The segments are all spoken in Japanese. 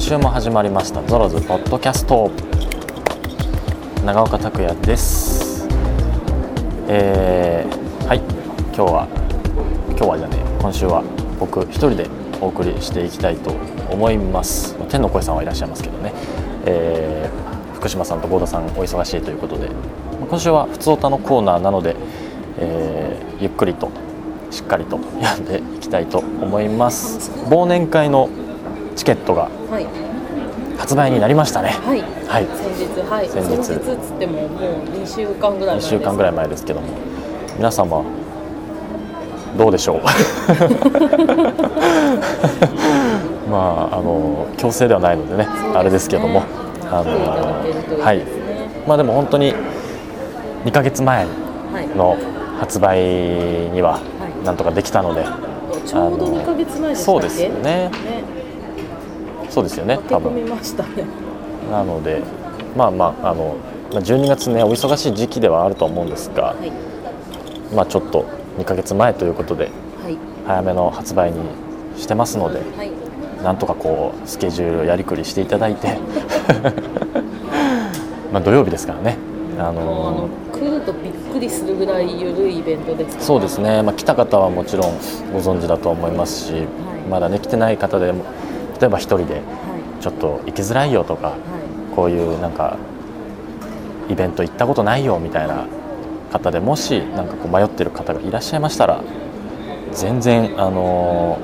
今週も始まりました。ゾロズポッドキャスト。長岡拓也です。えー、はい。今日は今日はじゃね今週は僕一人でお送りしていきたいと思います。天の声さんはいらっしゃいますけどね、えー、福島さんと郷田さんお忙しいということで。今週は普通歌のコーナーなので、えー、ゆっくりとしっかりと読んでいきたいと思います。忘年会のチケットが発売になりましたね。はい、はい、先日はい。先日。先日つってももう2週間ぐらい前2週間ぐらい前ですけども。皆様どうでしょう？まああの強制ではないのでね、ね、あれですけども、あのはい。まあでも本当に2か月前の発売にはなんとかできたので、ちょうど2か月前そうですよね、ね、そうですよね多分。なのでまあまああの12月ねお忙しい時期ではあると思うんですが、はい、まあちょっと2か月前ということで、はい、早めの発売にしてますので、はい、なんとかこうスケジュールをやりくりしていただいて。まあ土曜日ですからね。あの来るとびっくりするぐらい緩いイベントですそうですね、まあ、来た方はもちろんご存知だと思いますし、はい、まだね来てない方でも例えば1人でちょっと行きづらいよとか、はい、こういうなんかイベント行ったことないよみたいな方でもしなんかこう迷ってる方がいらっしゃいましたら全然あの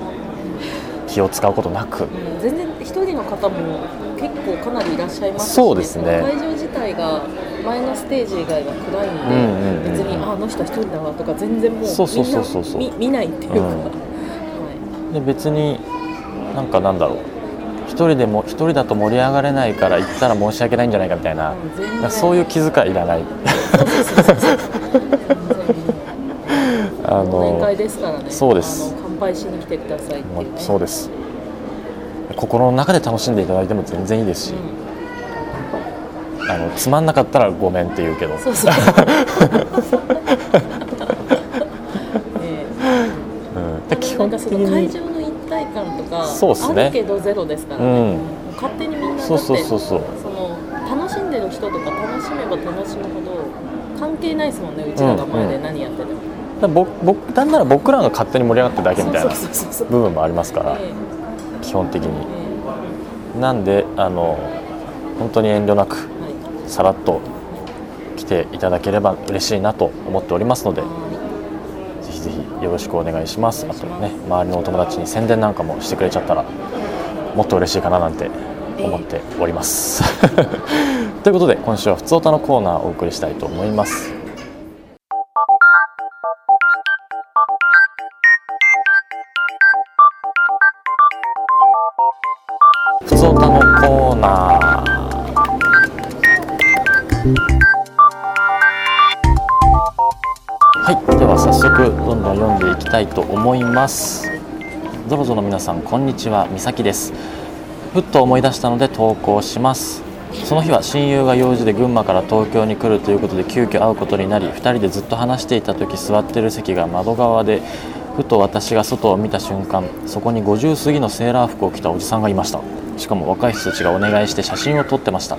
ー、気を使うことなく、全然一人の方も結構かなりいらっしゃいますし、そうですね。会場自体が前のステージ以外は暗いんで、うんうん、別にあの人一人だわとか全然もうそうそうそうそうそう。見ないっていうか、うん。はい、で別になんかなんだろう一人でも一人だと盛り上がれないから行ったら申し訳ないんじゃないかみたいな、うん、そういう気遣いいらない。あの会ですからね。そうです。乾杯しに来てください、ね、そうです。心の中で楽しんでいただいても全然いいですし。うんあのつまんなかったらごめんって言うけどそうそう 基本的に会場の一体感とかそうす、ね、あるけどゼロですからね、うん、勝手にみんなそうそうそうそう。その楽しんでる人とか楽しめば楽しむほど関係ないですもんねうちらが前で何やってても。うんうん、僕なんなら僕らが勝手に盛り上がってるだけみたいな。部分もありますから、基本的に、なんであの本当に遠慮なくさらっと来ていただければ嬉しいなと思っておりますのでぜひよろしくお願いします。あとね周りのお友達に宣伝なんかもしてくれちゃったらもっと嬉しいかななんて思っております、ということで今週は「ふつおた」のコーナーをお送りしたいと思います。ふつおたのコーナー。はいでは早速どんどん読んでいきたいと思います。ゾロゾの皆さんこんにちはみさきです。ふっと思い出したので投稿します。その日は親友が用事で群馬から東京に来るということで急遽会うことになり2人でずっと話していた時座ってる席が窓側でふと私が外を見た瞬間そこに50過ぎのセーラー服を着たおじさんがいました。しかも若い人たちがお願いして写真を撮ってました。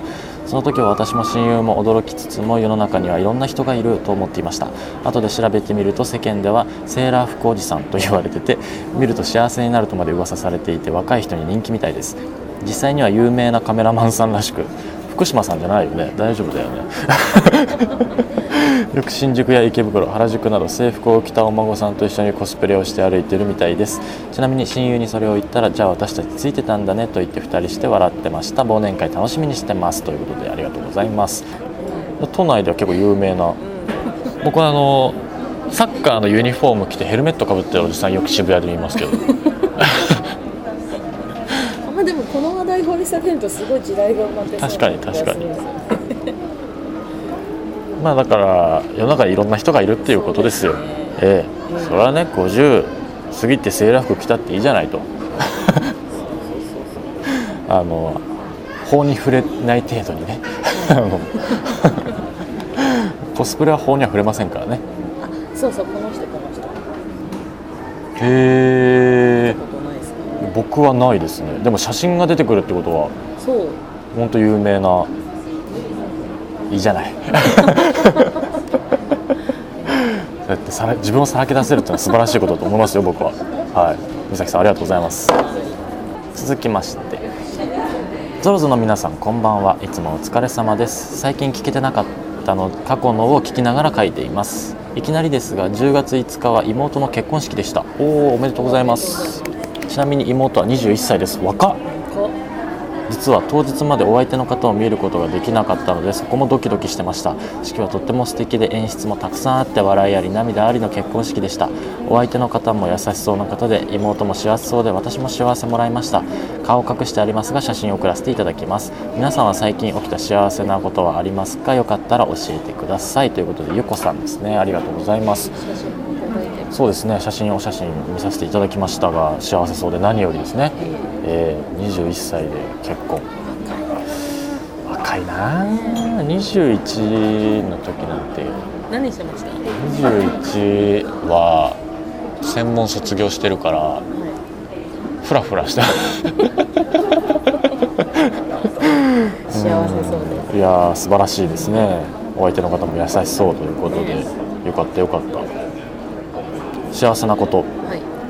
その時は私も親友も驚きつつも世の中にはいろんな人がいると思っていました。後で調べてみると世間ではセーラー服おじさんと言われてて見ると幸せになるとまで噂されていて若い人に人気みたいです。実際には有名なカメラマンさんらしく福島さんじゃないよね？大丈夫だよね。よく新宿や池袋原宿など制服を着たお孫さんと一緒にコスプレをして歩いてるみたいです。ちなみに親友にそれを言ったらじゃあ私たちついてたんだねと言って2人して笑ってました。忘年会楽しみにしてます。ということでありがとうございます。都内では結構有名な僕はあのサッカーのユニフォーム着てヘルメットかぶってるおじさんよく渋谷で見ますけど。の話題掘り下げるとすごい時代が生まれて確かに確かに。まあだから世の中にいろんな人がいるっていうことですよ、ええ、それはね50過ぎてセーラー服着たっていいじゃないと。あの法に触れない程度にね。コスプレは法には触れませんからね。そうそうこの人この人。へえ僕はないですね。でも写真が出てくるってことはそう。本当有名ないいじゃない。だってさら自分をさらけ出せるっていうのは素晴らしいことだと思いますよ僕は。はい。美咲さんありがとうございます。続きまして。ゾロゾの皆さんこんばんは。いつもお疲れ様です。最近聞けてなかったの過去のを聞きながら書いています。いきなりですが10月5日は妹の結婚式でした。おおおめでとうございますちなみに妹は21歳です。若っ。実は当日までお相手の方を見ることができなかったのでそこもドキドキしてました。式はとっても素敵で演出もたくさんあって笑いあり涙ありの結婚式でした。お相手の方も優しそうな方で妹も幸せそうで私も幸せもらいました。顔を隠してありますが写真を送らせていただきます。皆さんは最近起きた幸せなことはありますか？よかったら教えてください。ということでゆこさんですね。ありがとうございます。そうですね。写真お写真見させていただきましたが幸せそうで何よりですね、えー、21歳で結婚。若いな。21の時なんて。何してました？21は専門卒業してるから、はい、フラフラした。幸せそうで、いや素晴らしいですね。お相手の方も優しそうということでよかったよかった幸せなこと、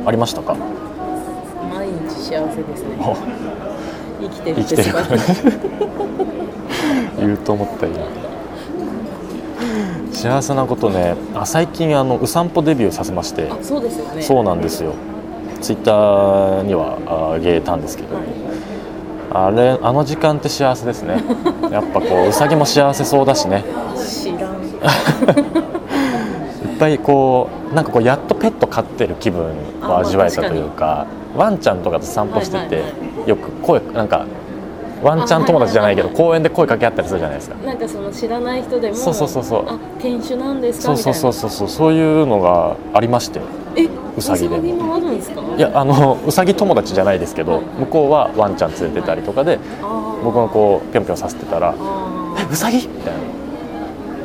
ありましたか？毎日幸せですね。生きてる生きてる。言うと思った今幸せなことね。あ最近あのう散歩デビューさせまして。そうですよね。そうなんですよ。ツイッターにはあげたんですけど、はい。あれあの時間って幸せですね。やっぱこううさぎも幸せそうだしね。知らん ぱいこうなんかこうやっとペット飼ってる気分を味わえたというかワンちゃんとかと散歩してて、よく声なんかワンちゃん友達じゃないけど、公園で声かけ合ったりするじゃないですか。なんかその知らない人でも、そうそうそうそう。あ、犬種なんですか？そうそうそうそうそういうのがありまして。え、うさぎでも。いやあのうさぎ友達じゃないですけど、向こうはワンちゃん連れてたりとかで、僕がこうぴょんぴょんさせてたら、え、うさぎみたいな。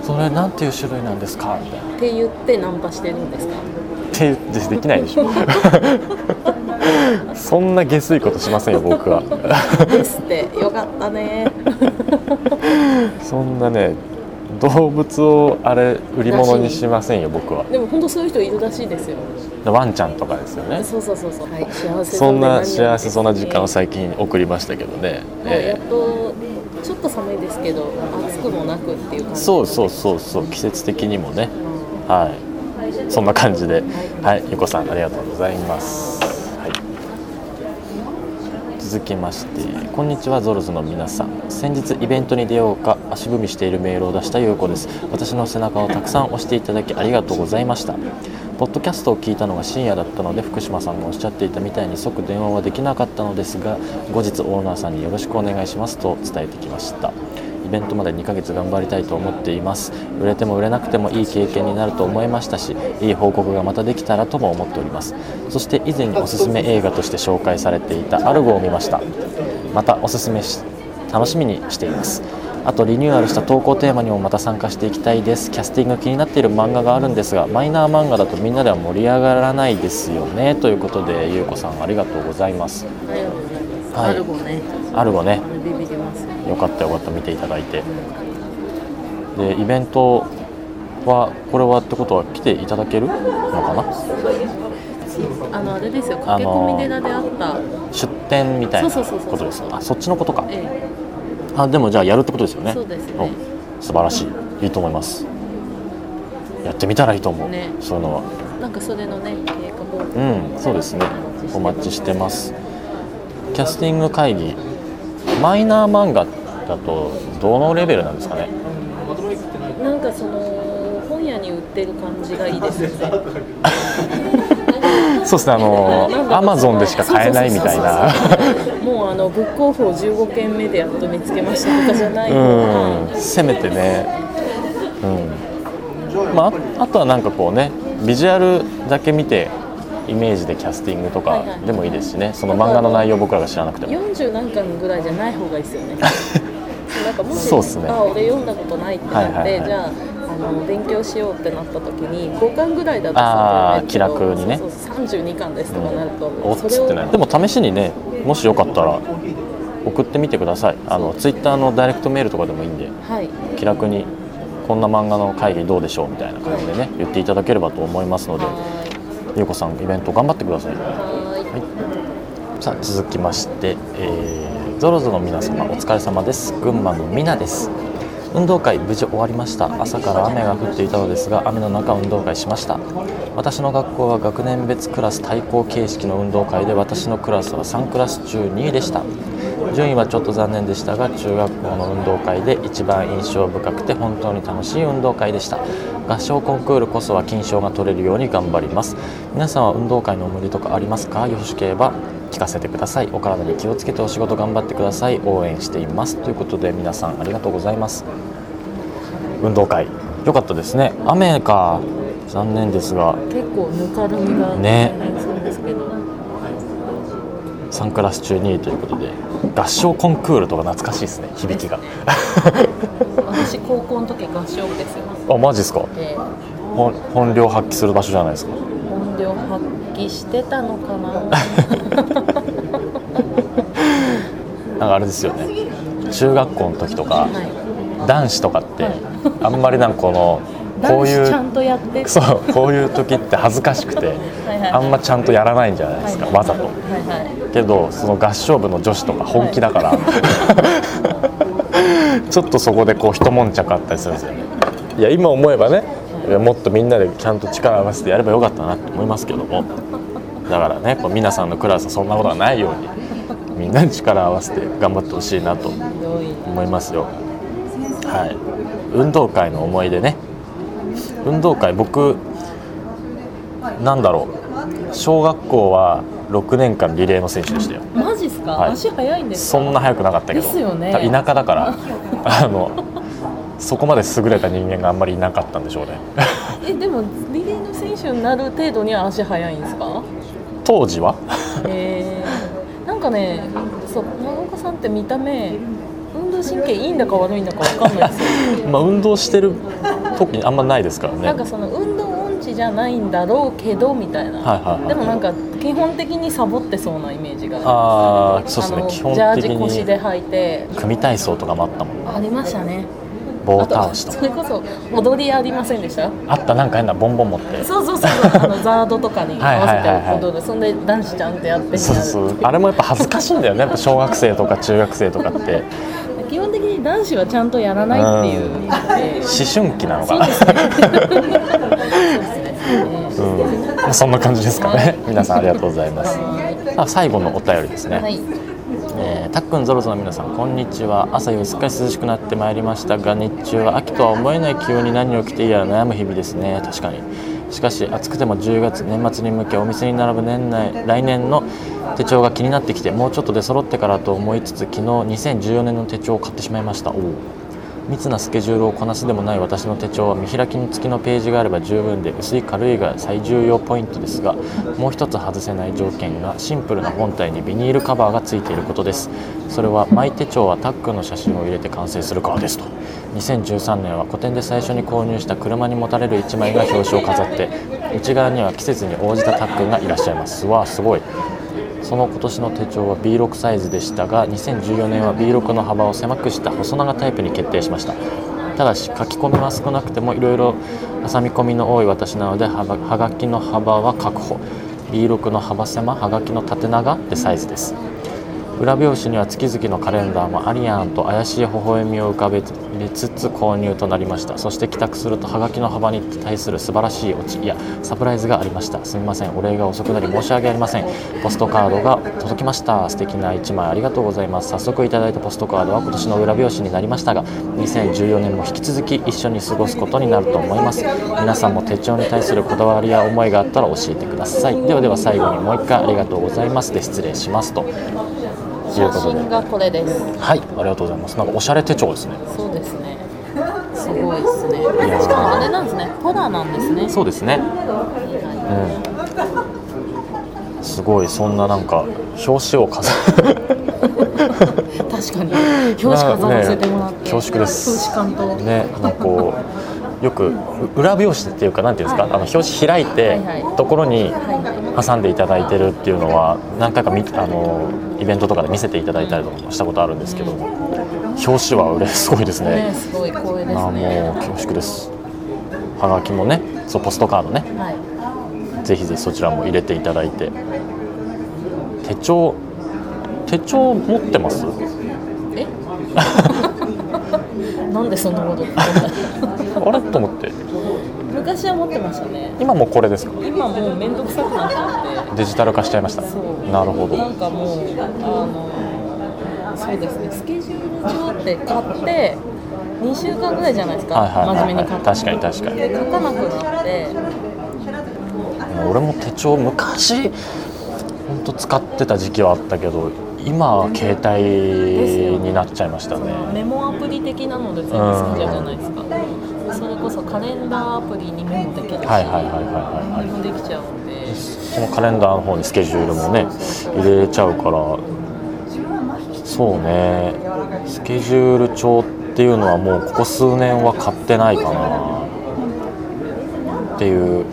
それなんていう種類なんですか？みたいな。って言ってナンパしてるんですか？ってできないでしょ。そんな下水ことしませんよ僕は。ですって。よかったね。そんなね動物をあれ売り物にしませんよ僕は。でも本当そういう人いるらしいですよ。ワンちゃんとかですよね。そうそうそうそう、はい、幸せそんな幸せそうな時間を最近送りましたけどね、えー、やっとちょっと寒いですけど暑くもなくっていう感じ、そうそうそうそう。季節的にもね、はいそんな感じで、はい、ゆこさんありがとうございます。はい、続きまして、こんにちはゾルズの皆さん。先日イベントに出ようか足踏みしているメールを出したゆうこです。私の背中をたくさん押していただきありがとうございました。ポッドキャストを聞いたのが深夜だったので福島さんがおっしゃっていたみたいに即電話はできなかったのですが後日オーナーさんによろしくお願いしますと伝えてきましたベントまで2ヶ月頑張りたいと思っています。売れても売れなくてもいい経験になると思いましたしいい報告がまたできたらとも思っております。そして以前におすすめ映画として紹介されていたアルゴを見ました。またおすすめし楽しみにしています。あとリニューアルした投稿テーマにもまた参加していきたいです。キャスティングが気になっている漫画があるんですがマイナー漫画だとみんなでは盛り上がらないですよね。ということでゆうこさんありがとうございます。はい、アルゴね。アルゴねよかったよかった見ていただいて。でイベントはこれはってことは来ていただけるのかな？あのあれですよ駆け込み寺であった。出店みたいなことですあそっちのことか、ええ、あでもじゃあやるってことですよね。そうですね。素晴らしい。いいと思います。やってみたらいいと思う、ね、そういうのは。なんかそれのね経過報告うんそうですね。お待ちしてます。キャスティング会議。マイナー漫画だとどのレベルなんですかね？なんかその本屋に売ってる感じがいいですよね。そうですねあのアマゾンでしか買えないみたいな。もうあのブックオフを15件目でやっと見つけましたとかじゃないうん。せめてね。うん。まああとはなんかこうねビジュアルだけ見てイメージでキャスティングとかでもいいですしね、はいはい、その漫画の内容僕らが知らなくても。40何巻ぐらいじゃない方がいいですよね なんかもしそうす、ね、あ俺読んだことないってなって、はいはいはい、じゃああの勉強しようってなった時に5巻ぐらいだったあ気楽にね。そうそう32巻ですとかなると、うん、それをでも試しにねもしよかったら送ってみてください。あのツイッターのダイレクトメールとかでもいいんで、はい、気楽にこんな漫画の会議どうでしょうみたいな感じでね言っていただければと思いますので優子さんイベント頑張ってください。はい、さあ続きまして、えー、ゾロゾの皆様お疲れ様です。群馬のみなです。運動会無事終わりました。朝から雨が降っていたのですが雨の中運動会しました。私の学校は学年別クラス対抗形式の運動会で私のクラスは3クラス中2位でした。順位はちょっと残念でしたが中学校の運動会で一番印象深くて本当に楽しい運動会でした。合唱コンクールこそは金賞が取れるように頑張ります。皆さんは運動会の思い出とかありますか？よろしければ聞かせてください。お体に気をつけてお仕事頑張ってください。応援しています。ということで皆さんありがとうございます。運動会。良かったですね。雨か。残念ですが。結構ぬかるみがね。そうですけど。3クラス中2位ということで。合唱コンクールとか懐かしいですね。響きが。私高校の時合唱部ですよ。あマジですか、えー、本本領発揮する場所じゃないですか本領発揮してたのかな。なんかあれですよね。中学校の時とか、はい、男子とかって、はい、あんまりなんかこの こういうちゃんとやってそうこういう時って恥ずかしくてあんまちゃんとやらないんじゃないですか、はいはい、わざと、はいはい、けどその合唱部の女子とか本気だから、はい、ちょっとそこでこう一悶着あったりするんですよ。ねいや今思えばねもっとみんなでちゃんと力を合わせてやればよかったなと思いますけども。だからねこう皆さんのクラスそんなことがないようにみんなに力を合わせて頑張ってほしいなと思いますよ。はい。運動会の思い出ね。運動会僕なんだろう。小学校は6年間リレーの選手でしたよ。マジっすか、はい、足速いんですそんな速くなかったけど。ですよね。田舎だから。あのそこまで優れた人間があんまりいなかったんでしょうね。えでもリレーの選手になる程度には足速いんですか？当時は？えー、なんかねそう長岡さんって見た目運動神経いいんだか悪いんだか分かんないですよ。まあ運動してる時にあんまないですからね。なんかその運動音痴じゃないんだろうけどみたいな、はいはいはい、でもなんか基本的にサボってそうなイメージがああそうですね。基本的にジャージ腰で履いて。組体操とかもあったもんありましたね棒倒しとそれこそ踊りありませんでした？あったなんか変なボンボン持って。そうそうそうあのザードとかに合わせて踊る、そんで男子ちゃんってやってそうそう。あれもやっぱ恥ずかしいんだよね。やっぱ小学生とか中学生とかって。基本的に男子はちゃんとやらないっていう、思春期なのかな。うん、そんな感じですかね。皆さんありがとうございます。あ最後のお便りですね、はいえー、たっくんゾロゾの皆さんこんにちは。朝よりすっかり涼しくなってまいりましたが日中は秋とは思えない気温に何を着ていいやら悩む日々ですね。確かに。しかし暑くても10月年末に向けお店に並ぶ年内来年の手帳が気になってきてもうちょっと出揃ってからと思いつつ昨日2014年の手帳を買ってしまいました。お密なスケジュールをこなすでもない私の手帳は見開きに付きのページがあれば十分で薄い軽いが最重要ポイントですがもう一つ外せない条件がシンプルな本体にビニールカバーが付いていることです。それはマイ手帳はタックの写真を入れて完成するからですと。2013年は個展で最初に購入した車に持たれる1枚が表紙を飾って内側には季節に応じたタックがいらっしゃいます。わあすごい。その今年の手帳は B6 サイズでしたが2014年は B6 の幅を狭くした細長タイプに決定しました。ただし書き込みは少なくてもいろいろ挟み込みの多い私なのではがきの幅は確保。B6 の幅狭はがきの縦長ってサイズです。裏表紙には月々のカレンダーもありやんと怪しい微笑みを浮かべつつ購入となりました。そして帰宅するとハガキの幅に対する素晴らしいオチいやサプライズがありました。すみません。お礼が遅くなり申し訳ありません。ポストカードが届きました。素敵な1枚ありがとうございます。早速いただいたポストカードは今年の裏表紙になりましたが2014年も引き続き一緒に過ごすことになると思います。皆さんも手帳に対するこだわりや思いがあったら教えてください。ではでは最後にもう一回ありがとうございます。で失礼しますと。写真がこれです。はいありがとうございます。なんかおしゃれ手帳ですね。そうですね。すごいですね。しかもあれなんですね。ホラーなんですね。そうですね、うん、すごいそんななんか表紙を飾確かに。表紙飾らせてもらって、ね、恐縮です。ねなんかこうよく裏表紙っていうかなんていうんですか、あの表紙開いて、ところに挟んでいただいてるっていうのは何回かみあのイベントとかで見せていただいたりとかもしたことあるんですけど表紙は嬉すごいですね。ねすごい光栄ですね。あもう恐縮です。はがきもね、そうポストカードね、はい、ぜひぜひそちらも入れていただいて。手帳手帳持ってます？え？なんでそんなこと あれ？と思って。昔は持ってましたね。今もこれですか？今もう面倒くさくなっちゃって。デジタル化しちゃいました。なるほど。なんかもうあのそうですね。スケジュール帳って買って2週間ぐらいじゃないですか、はいはいはいはい、真面目に買って確かに確かに。で書かなくなって。俺も手帳昔本当使ってた時期はあったけど今は携帯になっちゃいましたね。メモアプリ的なので全部好きじゃないですか、うん、それこそカレンダーアプリにメモできるしはいはいはいはいはい、できちゃうんで。そのカレンダーの方にスケジュールもね入れちゃうから。そうね。スケジュール帳っていうのはもうここ数年は買ってないかな。っていう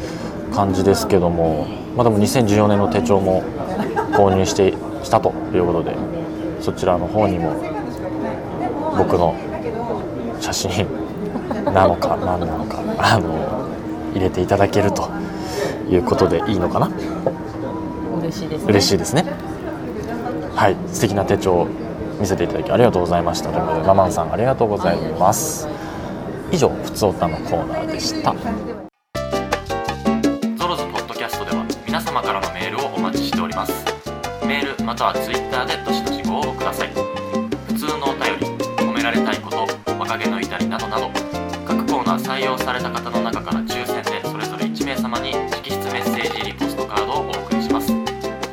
感じですけども。まあでも2014年の手帳も購入してしたということでそちらの方にも僕の写真なのか何なのかあの入れていただけるということでいいのかな？嬉しいですね。嬉しいですね。はい素敵な手帳見せていただきありがとうございました。ということでママンさんありがとうございます。以上ふつおたのコーナーでしたたはツイッターでどしどしご応募ください。普通のお便り褒められたいこと若気の至りなどなど各コーナー採用された方の中から抽選でそれぞれ1名様に直筆メッセージリポストカードをお送りします。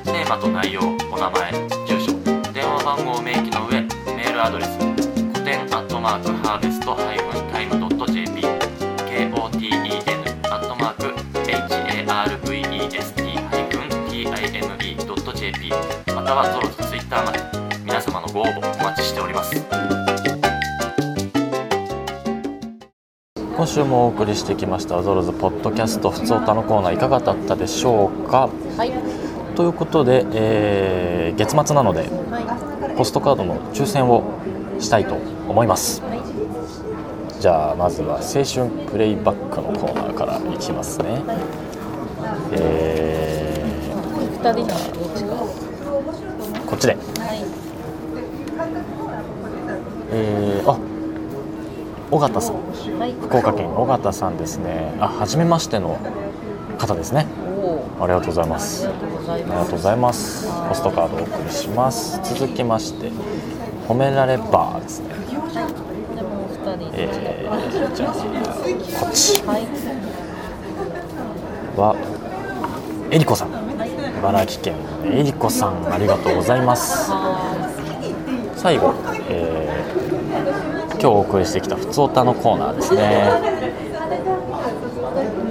テーマと内容お名前住所電話番号を明記の上メールアドレス古典アットマークハーベストハイフンタイムドット JP KOTEN アットマーク HARVEST-time.jp またはゾロズツイッターまで皆様のご応募お待ちしております。今週もお送りしてきましたゾロズポッドキャストふつおたのコーナーいかがだったでしょうか、はい、ということで、えー、月末なので、はい、ポストカードの抽選をしたいと思います、はい、じゃあまずは青春プレイバックのコーナーからいきますね、えー、2人こっちで、はい、えー、あ尾形さん、はい、福岡県尾形さんですね。あ初めましての方ですね。ありがとうございます。ありがとうございます。ポストカードお送りします。続きまして褒められバーですね。えー、じゃあこっち。はえりこさん茨城県えりこさんありがとうございます。最後、えー、今日お送りしてきたふつおたのコーナーですね。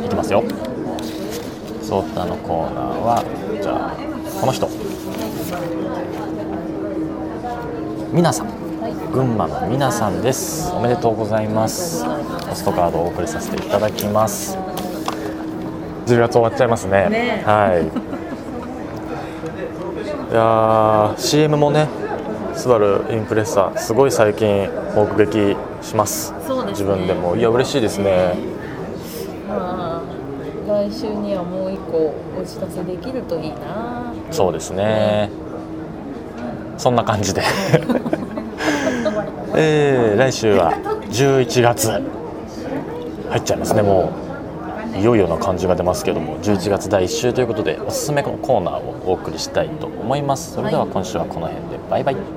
いきますよ。ふつおたのコーナーはじゃあこの人。みなさん。群馬の皆さんです。おめでとうございます。ポストカードをお送りさせていただきます。10月終わっちゃいますね、ね、はいいや CM もねスバルインプレッサーすごい最近目撃します、ね、自分でも。いや嬉しいですね、まあ、来週にはもう一個お知らせできるといいな。そうですね、そんな感じで。えー、来週は11月。入っちゃいますねもういよいよな感じが出ますけども11月第1週ということでおすすめのコーナーをお送りしたいと思います。それでは今週はこの辺で。バイバイ